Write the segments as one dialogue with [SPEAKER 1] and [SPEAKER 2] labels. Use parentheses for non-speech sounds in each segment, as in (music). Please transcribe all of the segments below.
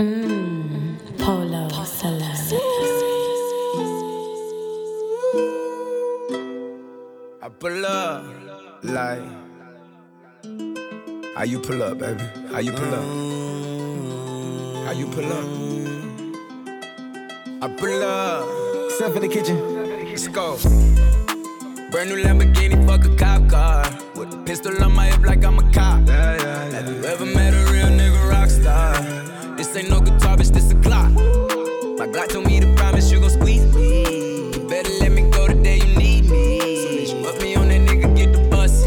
[SPEAKER 1] Mmm, Polo Celeste.
[SPEAKER 2] I pull up like how you pull up, baby? How you pull up? Mm. How you pull up? I pull up.
[SPEAKER 3] Step in the kitchen.
[SPEAKER 2] Let's go. Brand new Lamborghini, fuck a cop car. With a pistol on my hip like I'm a cop. Yeah, yeah, yeah. Have you ever met a real nigga rock star? This ain't no guitar, bitch, this a clock. My Glock told me to promise you gon' squeeze me. You better let me go the day you need me. So bitch, put me on that nigga, get the bus.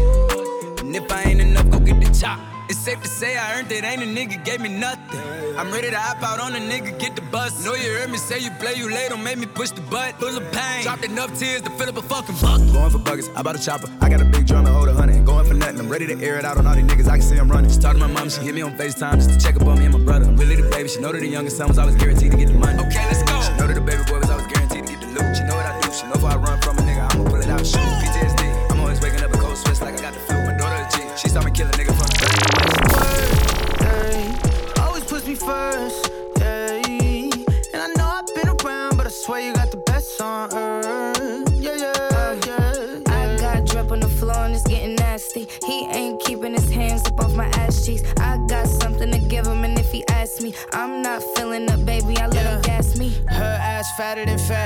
[SPEAKER 2] And if I ain't enough, go get the chop. It's safe to say I earned it, ain't a nigga gave me nothing. I'm ready to hop out on a nigga, get the bus. Know you heard me say you play, you late, don't make me push the butt. Full of pain, dropped enough tears to fill up a fucking bucket. Going for buckets, I bought a chopper. I got a big drum and hold a hundred. Going I'm ready to air it out on all these niggas, I can see I'm running. She talked to my mom, she hit me on FaceTime just to check up on me and my brother. I'm really the baby, she know that the youngest son was always guaranteed to get the money. Okay, let's go. She know that the baby boy was always guaranteed to get the loot. She know what I do, she know if I run from a nigga, I'ma pull it
[SPEAKER 4] fatter than fat,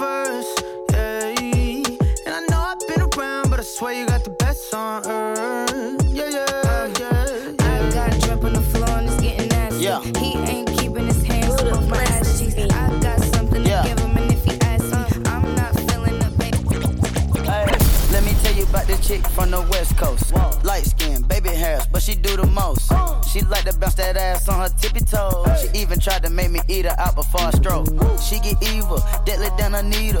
[SPEAKER 4] First. ay. And I know I've been around, but I swear you got the best on earth. Yeah, yeah, yeah.
[SPEAKER 5] I got drip on the floor and it's getting nasty.
[SPEAKER 4] Yeah.
[SPEAKER 5] He ain't keeping his hands up off my ass cheeks. I got something
[SPEAKER 4] Yeah.
[SPEAKER 5] to give him, and if he asks me, I'm not feeling up, baby.
[SPEAKER 6] Hey, let me tell you about this chick from the west coast. Light skin, baby hairs, but she do the most. Oh. She like to bounce that ass on her tippy toes. She even tried to make me eat her out before I stroke. She get evil, deadly than a needle.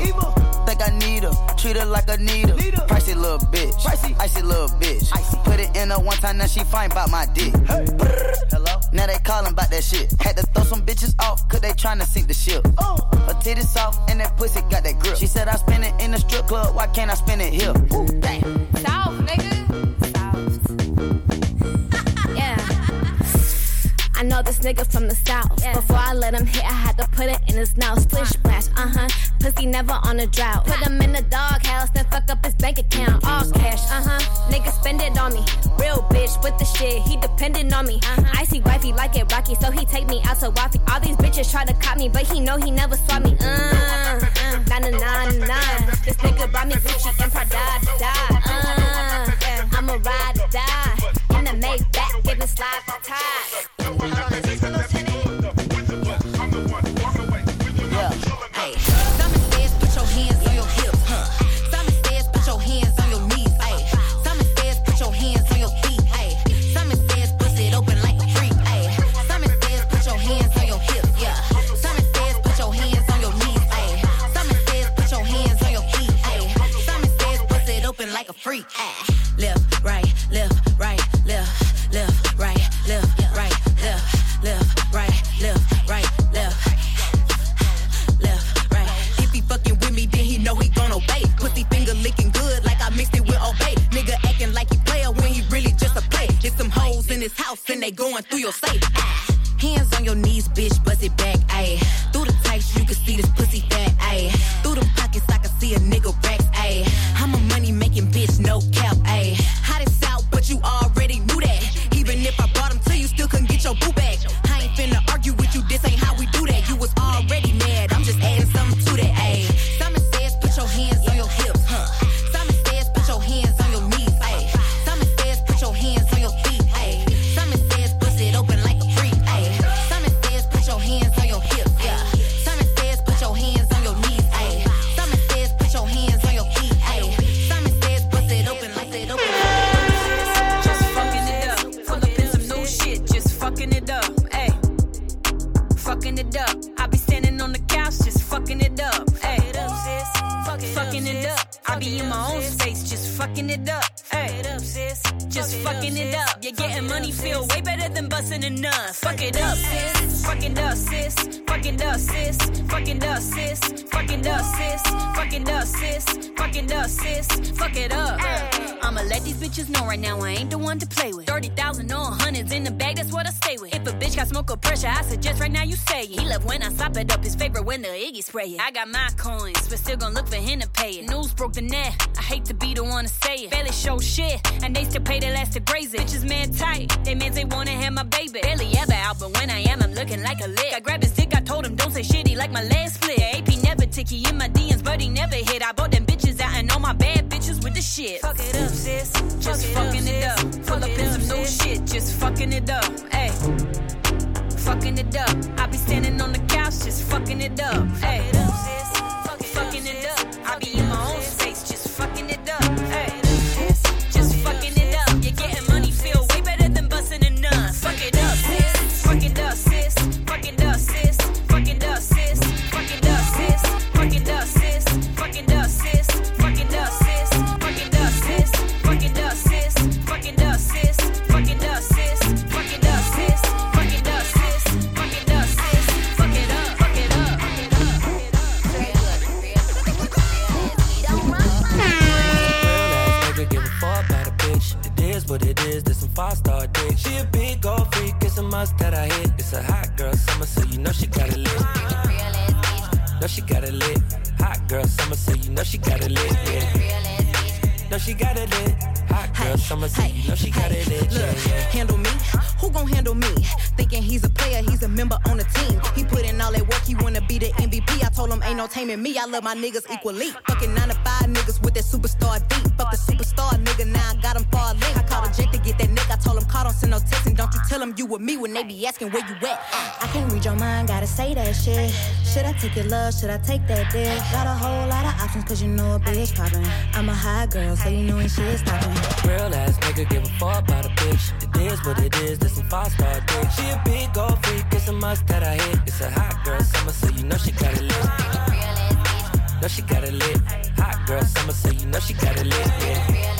[SPEAKER 6] Think I need her, treat her like a needle. Pricey little bitch, icy little bitch. Put it in her one time, now she fine about my dick. Hello? Now they callin' about that shit. Had to throw some bitches off, cause they tryna sink the ship. Her titties soft, and that pussy got that grip. She said I spend it in the strip club, why can't I spend it here? Damn.
[SPEAKER 5] South, nigga.
[SPEAKER 7] Know this nigga from the south. Before I let him hit, I had to put it in his mouth. Splish splash, uh huh. Pussy never on a drought. Put him in the doghouse, then fuck up his bank account. All cash, uh huh. Nigga spend it on me. Real bitch with the shit, he dependent on me. Icy wifey like it rocky, so he take me out to wifey. All these bitches try to cop me, but he know he never swap me. Uh, uh, nah, nah, nah, nah. This nigga brought me Gucci and Prada, da, uh, yeah. I'ma ride or die. In the Maybach, giving slide for ties.
[SPEAKER 8] Hey, Fucking
[SPEAKER 9] up,
[SPEAKER 3] sis. Fuck it up. I'ma let these bitches know right now I ain't the one to play with. 30,000 or hundreds in the bag, that's what I stay with. If a bitch got smoke or pressure, I suggest right now you say it. He love when I slap it up, his favorite when the Iggy spray it. I got my coins, but still gon' look for him to pay it. News broke the net, I hate to be the one to say it. Barely show shit, and they still pay the last to graze it. Bitches man tight, they means they wanna have my baby. Barely ever out, but when I am, I'm looking like a lick. I grabbed his dick, I told him don't say shit, he like my leg split. AP never ticky in my DMs, but he never hit. I bought them bitches out and all my bad bitches with the shit. Fuck it up, sis. Just fucking it up. Pull up in some new shit, just fucking it up. Hey. Fucking it up. I be standing on the couch, just fucking it up. Hey. Fucking it up. I be
[SPEAKER 2] five star dick. She a big old freak, it's a must that I hit. It's a hot girl summer, so you know she got it lit. Know she got it lit. Hot girl summer, so you know she got it lit. Yeah. Know she got it lit. Hot girl summer, so you know she got it lit.
[SPEAKER 8] Look, handle me? Who gon' handle me? Thinking he's a player, he's a member on the team. He put in all that work, he wanna be the MVP. I told him ain't no taming me. I love my niggas equally. Fucking nine to five niggas with that superstar deep. Fuck the superstar nigga, now told don't send no text, and don't you tell him you with me when they be asking where you at.
[SPEAKER 5] I can't read your mind, gotta say that shit. Should I take your love? Should I take that dick? Got a whole lot of options, cause you know a bitch poppin'. I'm a high girl, so you know when shit's stoppin'.
[SPEAKER 2] Real ass nigga give a fuck about a bitch. It is what it is, this some five star dick. She a big old freak, it's a must that I hit. It's a hot girl summer, so you know she got it lit. Know she got it lit. Hot girl summer, so you know she got it lit. Yeah.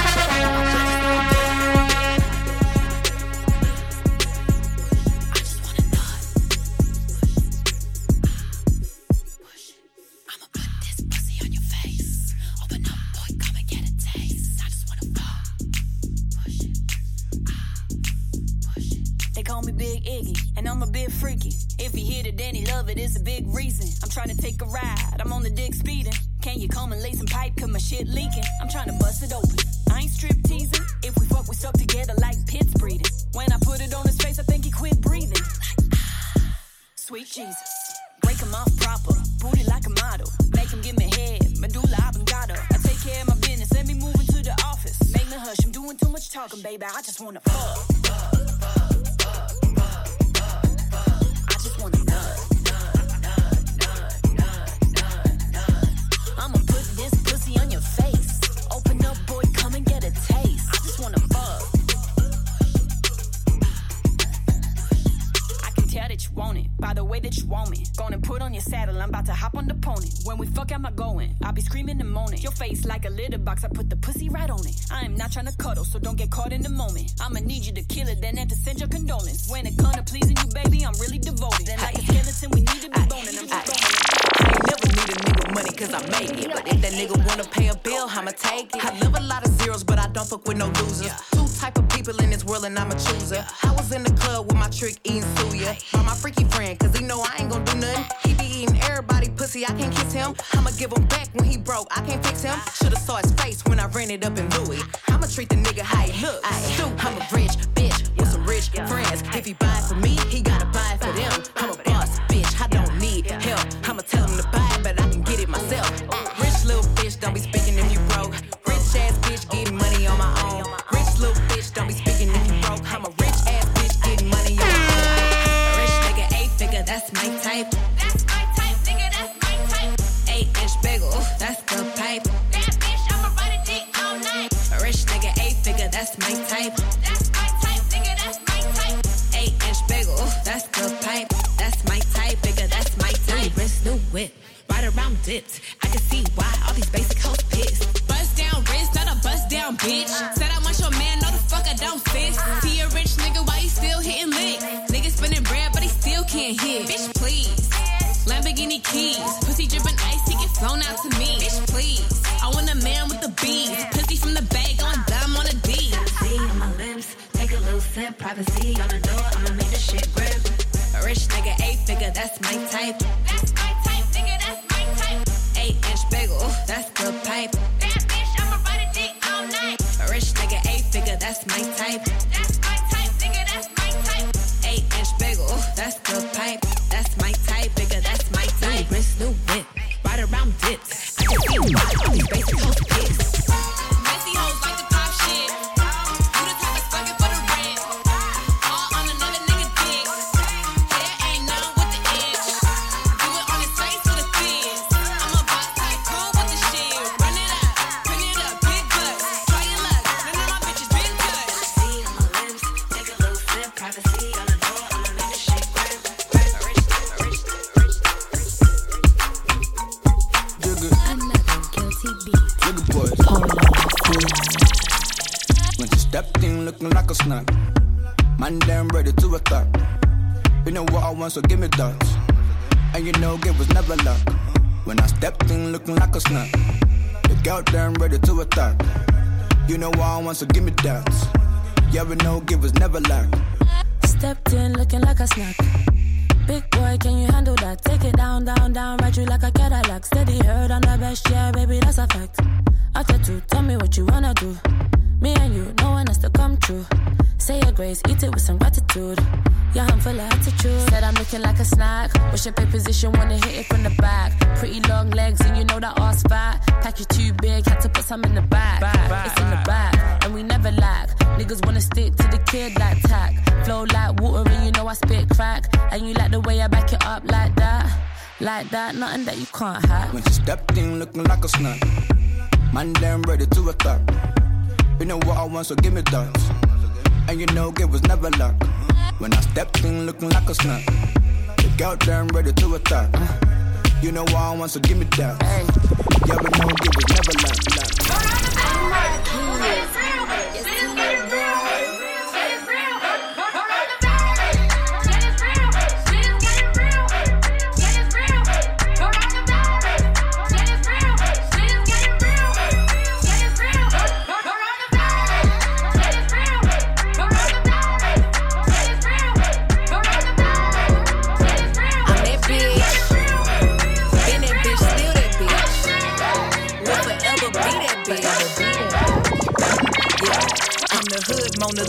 [SPEAKER 7] shit. I grab my shit.
[SPEAKER 3] They call me Big Iggy, and I'm a bit freaky. If he hit it, then he love it, it's a big reason. I'm trying to take a ride, I'm on the dick speeding. Can you come and lay some pipe, cause my shit leaking? I'm trying to bust it open. I ain't strip teasing. If we fuck, we stuck together like pits breeding. When I put it on his face, I think he quit breathing. Sweet Jesus. Break him off proper, booty like a model. Make him give me head, medulla oblongata. I take care of my business, let me move into the office. Make me hush, I'm doing too much talking, baby. I just wanna fuck. By the way that you want me. Gonna put on your saddle, I'm about to hop on the pony. When we fuck, am I going? I'll be screaming and moaning. Your face like a litter box, I put the pussy right on it. I am not trying to cuddle, so don't get caught in the moment. I'ma need you to kill it, then have to send your condolence. When it comes to pleasing you, baby, I'm really devoted. And like a skeleton, we need to be boning. I'm just it.
[SPEAKER 8] I ain't never need a nigga money cause I make it. But if that nigga wanna pay a bill, I'ma take it. I live a lot of zeros, but I don't fuck with no losers. Two type of people in this world and I'm a chooser. I was in the club with my trick eating suya. By my freaky friend, cause he know I ain't gon' do nothing. He be eating everybody pussy, I can't kiss him. I'ma give him back when he broke, I can't fix him. Should've saw his face when I ran it up in Louis. I'ma treat the nigga how he look. I'm a rich bitch with some rich friends. If he buy for me, he gotta buy for them. I'm a Bitch, please. Lamborghini keys, pussy dripping ice, he get flown out to me. Bitch, please. I want a man with the beans, pussy from the bag, going dumb on a D.
[SPEAKER 9] See on my lips, take a little sip, privacy on the door, I'ma make the shit grip.
[SPEAKER 8] A rich nigga, eight figure. That's my type,
[SPEAKER 1] position? Wanna hit it from the back. Pretty long legs, and you know that ass fat. Package too big, had to put some in the back. It's in the back, and we never lack. Niggas wanna stick to the kid like tack. Flow like water, and you know I spit crack. And you like the way I back it up like that. Like that, nothing that you can't hack.
[SPEAKER 2] When she stepped in looking like a snack. Man, damn ready to attack. You know what I want, so give me that. And you know, it was never luck. When I stepped in looking like a snack. The girl damn ready to attack. You know I want, so give me that. Yeah, we know it was never luck.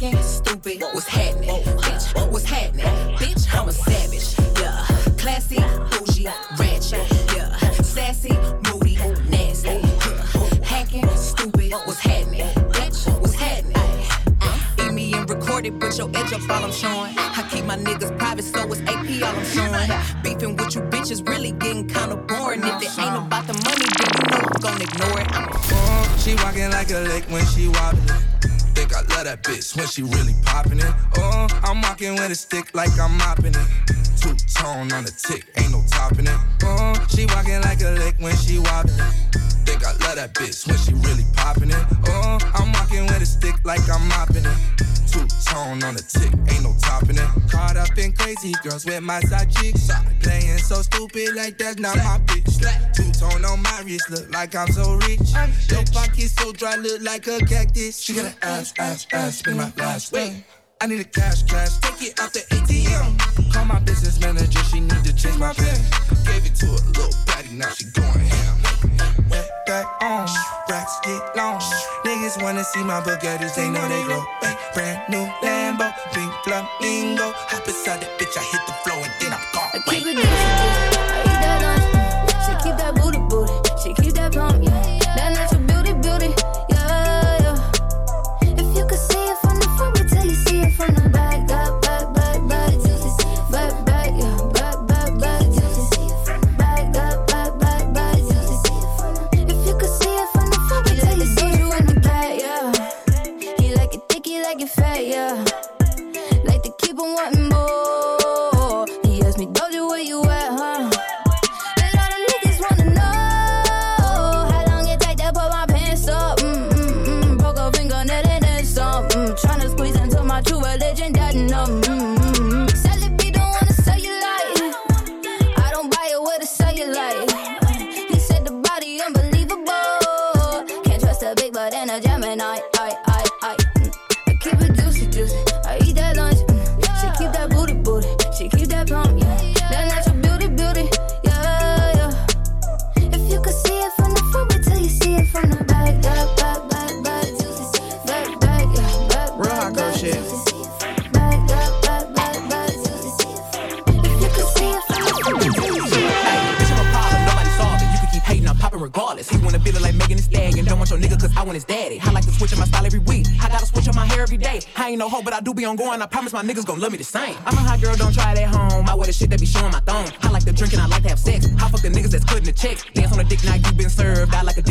[SPEAKER 8] Acting stupid, what's happening? Bitch, what's happening? Bitch, I'm a savage. Yeah. Classy, bougie, ratchet. Yeah. Sassy, moody, nasty. Hacking, stupid, what's happening? Bitch, what's happening? Uh, eat me and record it, but your edge up all I'm showing. I keep my niggas private, so it's AP all I'm showing. Beefing with you bitches really getting kinda boring. If it ain't about the money, then you know I'm gonna ignore it.
[SPEAKER 10] Oh, she walking like a lick when she wobbling. Think I love that bitch when she really popping it. Oh, I'm walking with a stick like I'm mopping it. Two tone on the tick, ain't no topping it. Oh, she walking like a lick when she wobbling. Think I love that bitch when she really popping it. Oh, I'm walking with a stick like I'm mopping it. Two tone on the tick, ain't no topping it. Caught up in crazy girls with my side chicks. Playing so stupid like that's not my bitch. Two tone on my wrist, look like I'm so rich. Your pocket so dry, look like a cactus. She got an ass, ass, ass, spend my last way. I need a cash, cash, take it out the ATM. Call my business manager, she need to change my pen. Gave it to a little baddie, now she going ham. On, racks get long. Niggas wanna see my Bugattis, they know they glow. Ay, brand new Lambo, pink flamingo. Hop inside that bitch, I hit the floor and then I'm gone.
[SPEAKER 5] I I
[SPEAKER 11] promise my niggas gon' love me the same. I'm a hot girl, don't try it at home. I wear the shit that be showing my thong. I like to drink and I like to have sex. I fuck the niggas that's cutting the checks. Dance on a dick now you been served. I like a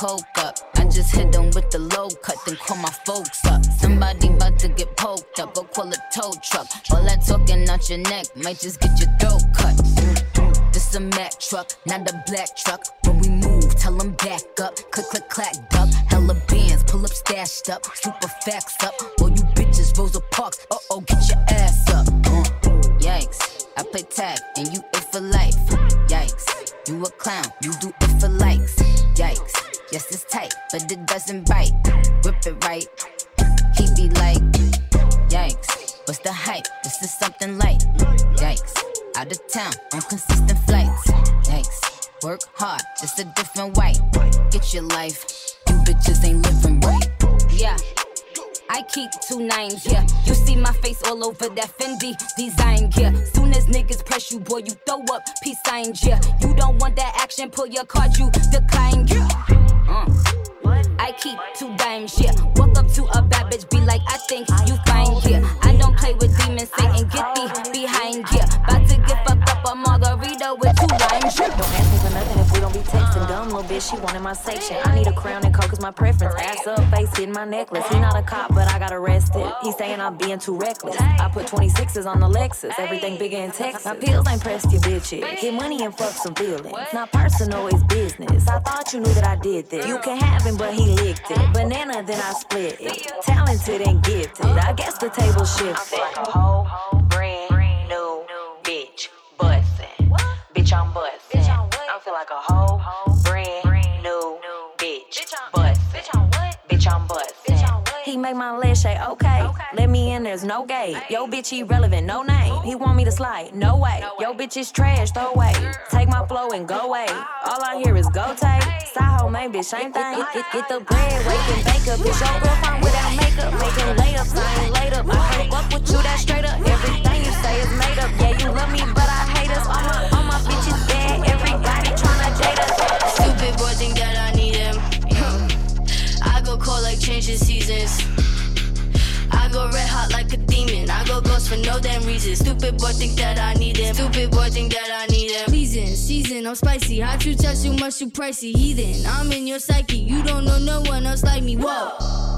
[SPEAKER 12] coke up. I just hit them with the low cut, then call my folks up. Somebody about to get poked up, go call a tow truck. All that talking out your neck might just get your throat cut. This a Mack truck, not a black truck. When we move, tell them back up. Click, click, clack, duck. Hella bands, pull up, stashed up. Super facts up. All you bitches, Rosa Parks. Uh oh, get your ass up. Uh, yikes. I play tag and you it for life. Yikes. You a clown, you do it for likes. Yes, it's tight, but it doesn't bite. Whip it right. He be like, yikes. What's the hype? This is something light. Yikes. Out of town on consistent flights. Yikes. Work hard, just a different way. Get your life. You bitches ain't living right. Yeah. I keep two nines, yeah. You see my face all over that Fendi design, yeah. Soon as niggas press you, boy, you throw up peace signs, yeah. You don't want that action, pull your card, you decline, yeah. Uh. I keep two dimes, yeah. Walk up to a bad bitch, be like, I think you fine, yeah. I don't play with demons, Satan, get thee behind, yeah. About to get fucked up a margarita with two limes, yeah.
[SPEAKER 13] Don't ask me for nothing if we don't be texting. Dumb little bitch, she wanted my section. I need a crown and coke is my preference. Ass up, face hitting my necklace. He not a cop, but I got arrested. He saying I'm being too reckless. I put 26s on the Lexus. Everything bigger in Texas. My pills ain't pressed your bitches. Get money and fuck some feelings. Not personal, it's business. I thought you knew that I did this. You can have him, but he licked it. Banana, then I split it. Talented and gifted. I guess the table shifted.
[SPEAKER 14] like a whole brand new bitch bustin'. Bitch, I'm bustin'. I feel like a whole brand new bitch bustin'. Bitch, I'm bustin'.
[SPEAKER 13] He make my leg shake, okay. Let me in, there's no gate. Yo, bitch, irrelevant, no name. He want me to slide, no way. Yo, bitch is trash, throw away. Take my flow and go away. All I hear is go take. Saho, main bitch, same thing. Get, get, the bread, wake and bake up. Bitch, your girl fine without makeup. Making layups, I ain't laid up. I can't fuck with you that straight up. Everything you say is made up. Yeah, you love me, but I hate us. All my,
[SPEAKER 15] changing seasons. I go red hot like a demon. I go ghost for no damn reason. Stupid boy think that I need him. Stupid boy think that I need him. Pleasing, season, I'm spicy. Hot you touch too much, you pricey. Heathen, I'm in your psyche. You don't know no one else like me. Whoa.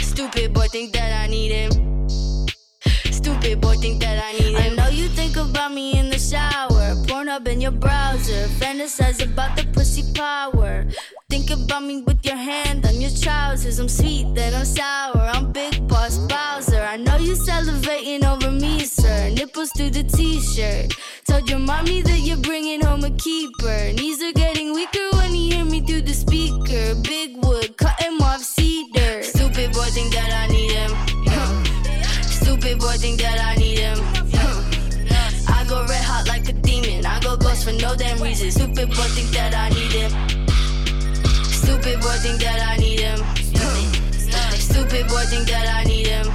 [SPEAKER 15] Stupid boy think that I need him. Stupid boy think that I need him. I know you think about me in the shower. Porn up in your browser. Fantasize about the pussy power. Think about me with your hand on your trousers. I'm sweet, then I'm sour. I'm Big Boss Bowser. I know you salivating over me, sir. Nipples through the t-shirt. Told your mommy that you're bringing home a keeper. Knees are getting weaker when you hear me through the speaker. Big wood, cutting off cedar. Stupid boy think that I need him. Stupid boy think that I need him. I go red hot like a demon. I go ghost for no damn reason. Stupid boy think that I need him. Stupid boy think that I need him. Stupid boy think that I need him.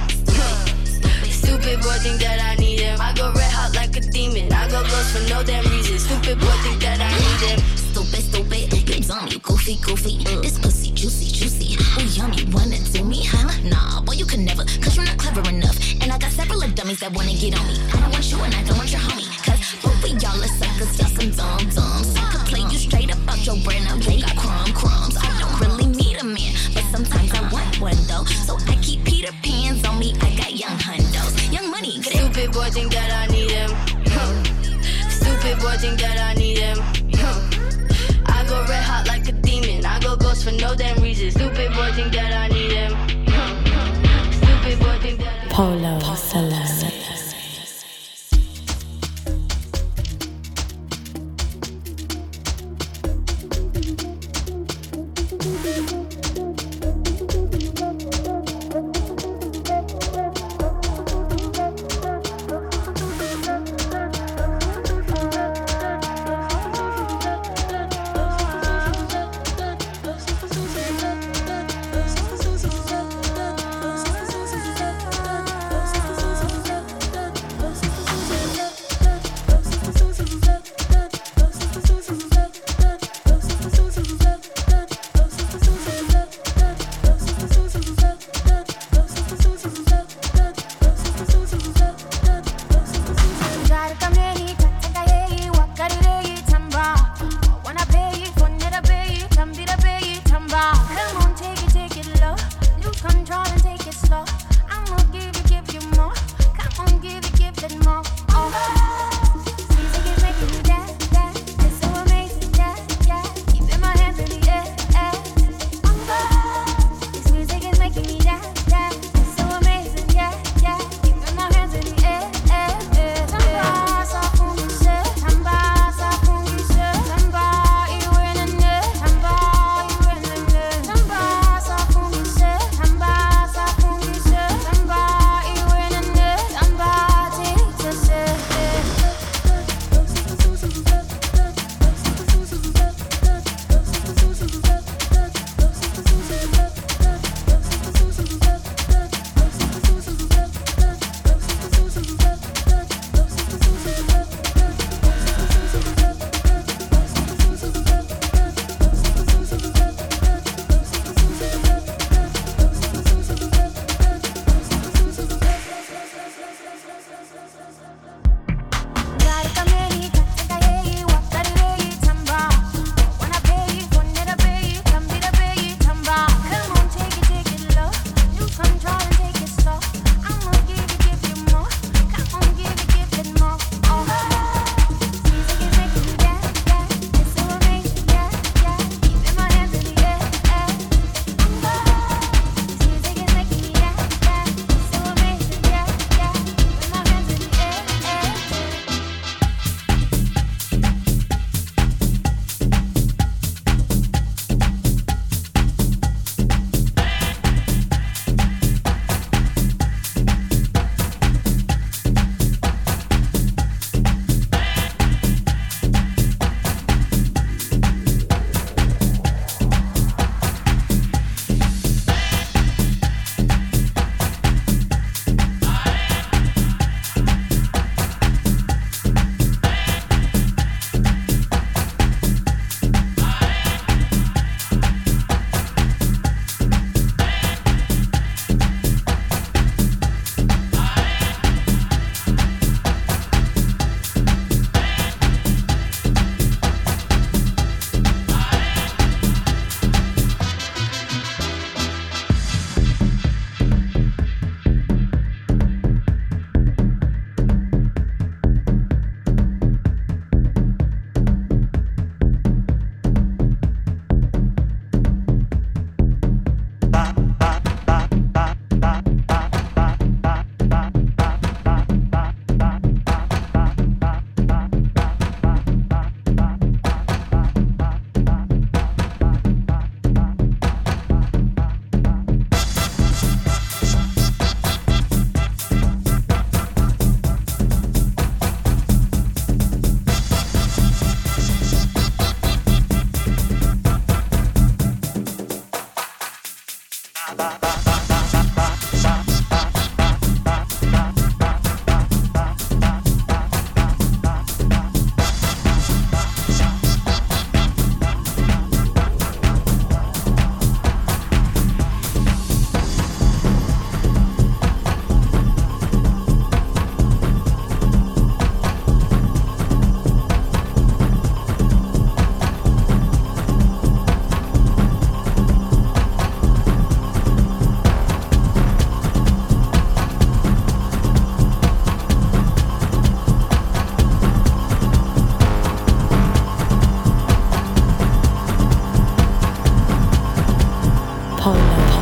[SPEAKER 15] Stupid boy think that I need him. I go red hot like a demon. I go ghost for no damn reason. Stupid boy think that I need him.
[SPEAKER 16] Stupid, stupid, you zombie, goofy, goofy. Mm, this pussy juicy, juicy. Oh, yummy, wanna do me, huh? Nah, boy, you can never, cause you're not clever enough. And I got several dummies that wanna get on me. I don't want you and I don't want your homie. Cause of y'all are suckers, y'all some dumb
[SPEAKER 15] think that
[SPEAKER 17] Oh.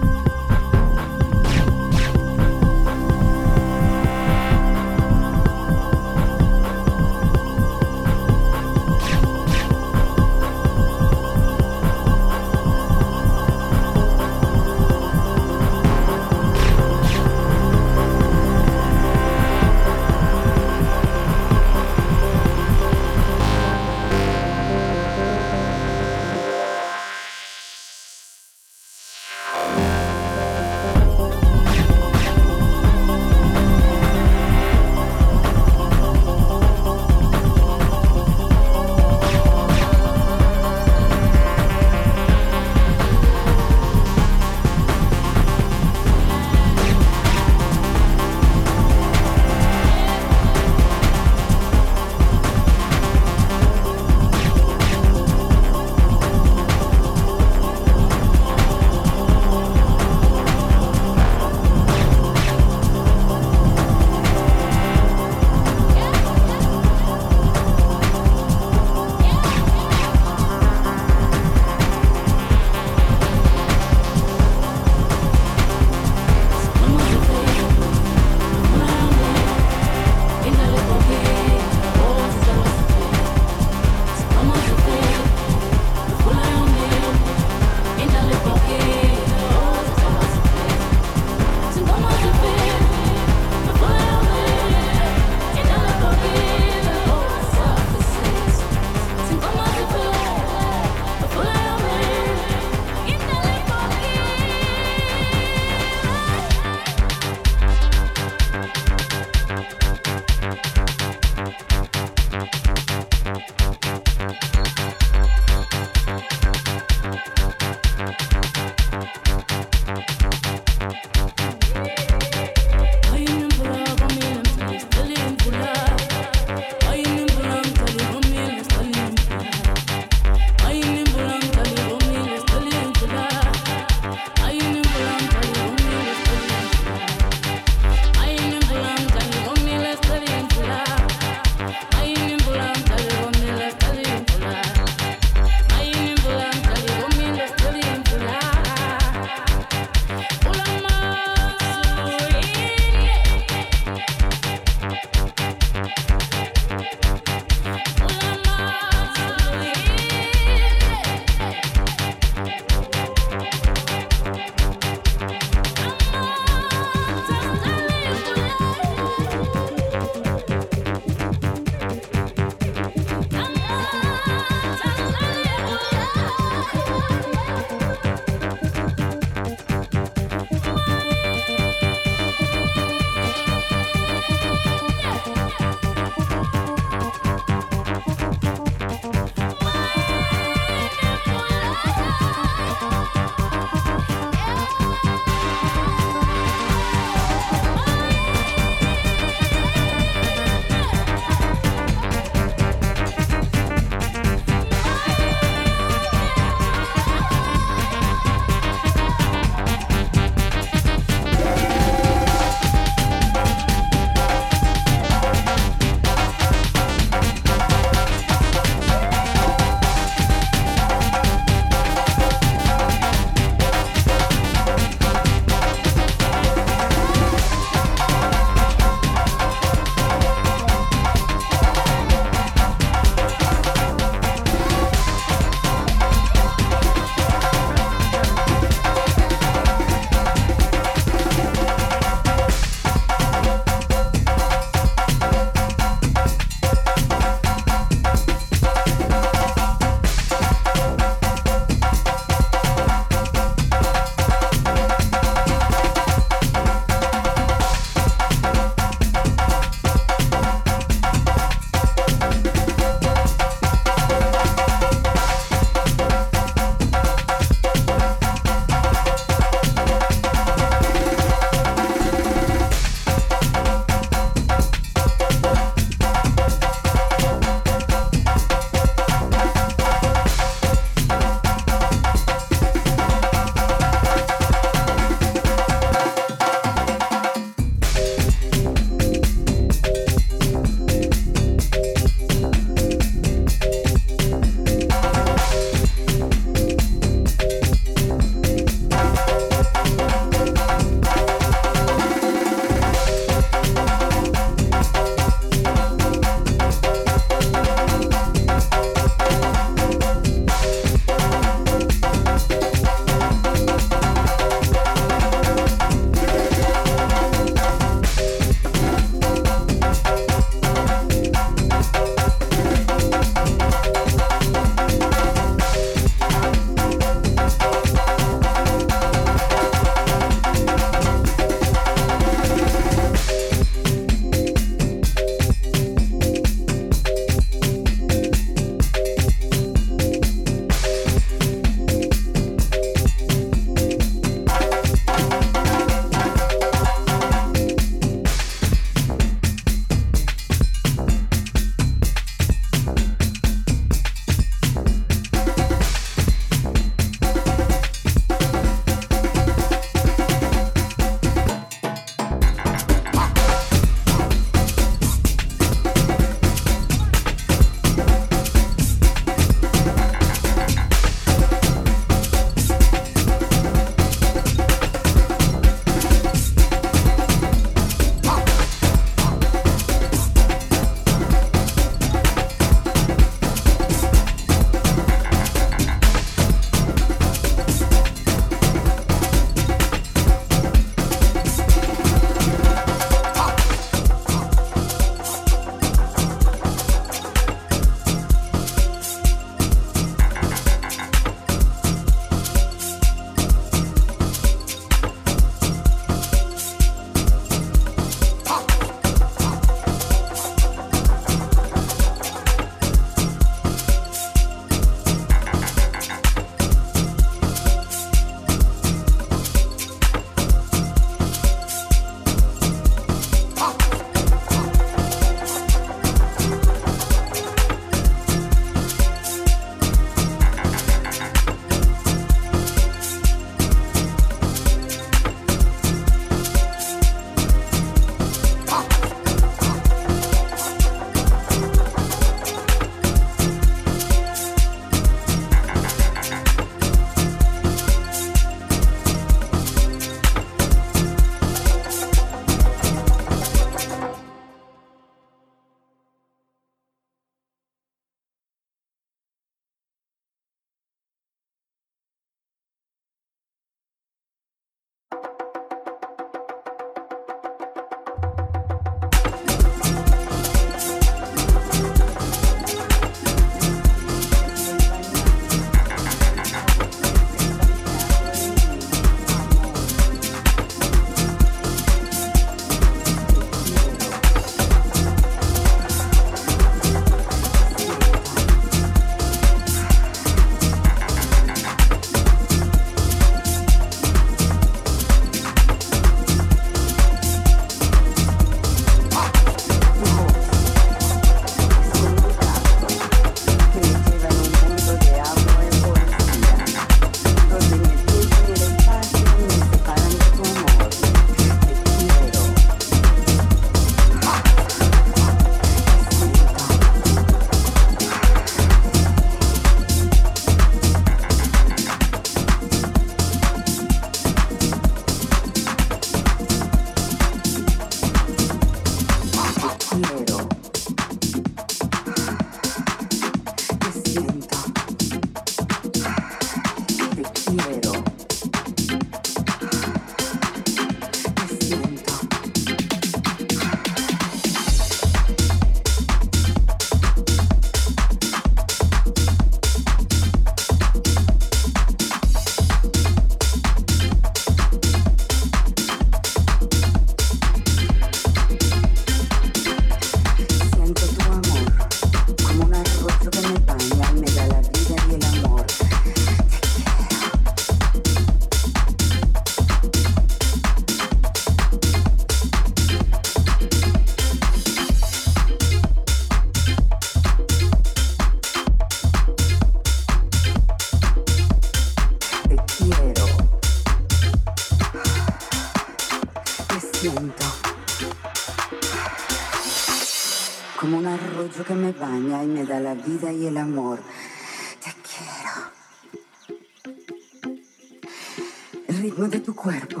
[SPEAKER 17] Ritmo de tu cuerpo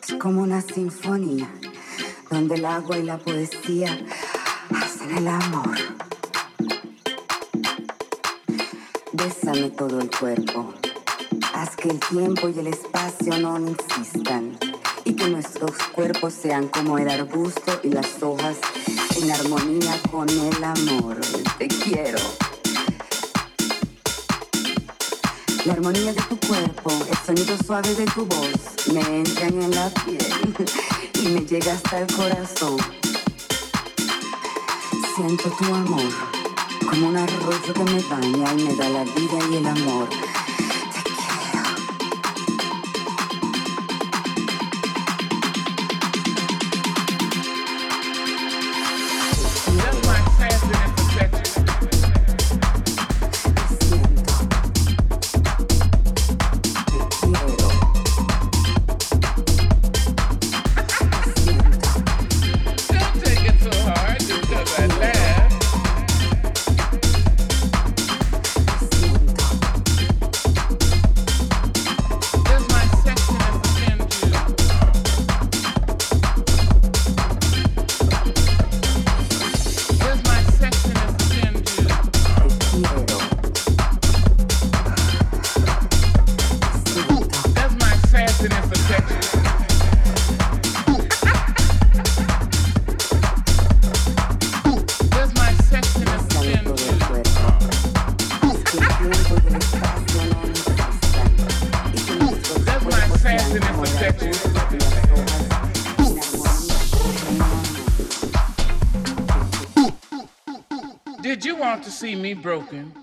[SPEAKER 17] es como una sinfonía donde el agua y la poesía hacen el amor. Bésame todo el cuerpo. Haz que el tiempo y el espacio no insistan y que nuestros cuerpos sean como el arbusto y las hojas en armonía con el amor. Te quiero. La armonía de tu cuerpo, el sonido suave de tu voz me entran en la piel (laughs) y me llega hasta el corazón. Siento tu amor como un arroyo que me baña y me da la vida y el amor.
[SPEAKER 18] See me broken,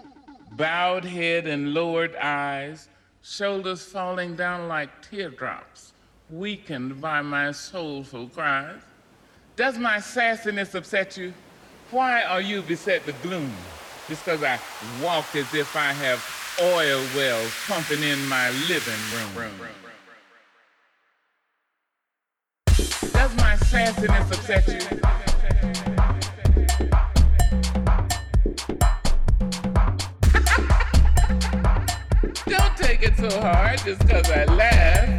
[SPEAKER 18] bowed head and lowered eyes, shoulders falling down like teardrops, weakened by my soulful cries? Does my sassiness upset you? Why are you beset with gloom? Just because I walk as if I have oil wells pumping in my living room. Does my sassiness upset you? Don't take it so hard just because I laugh.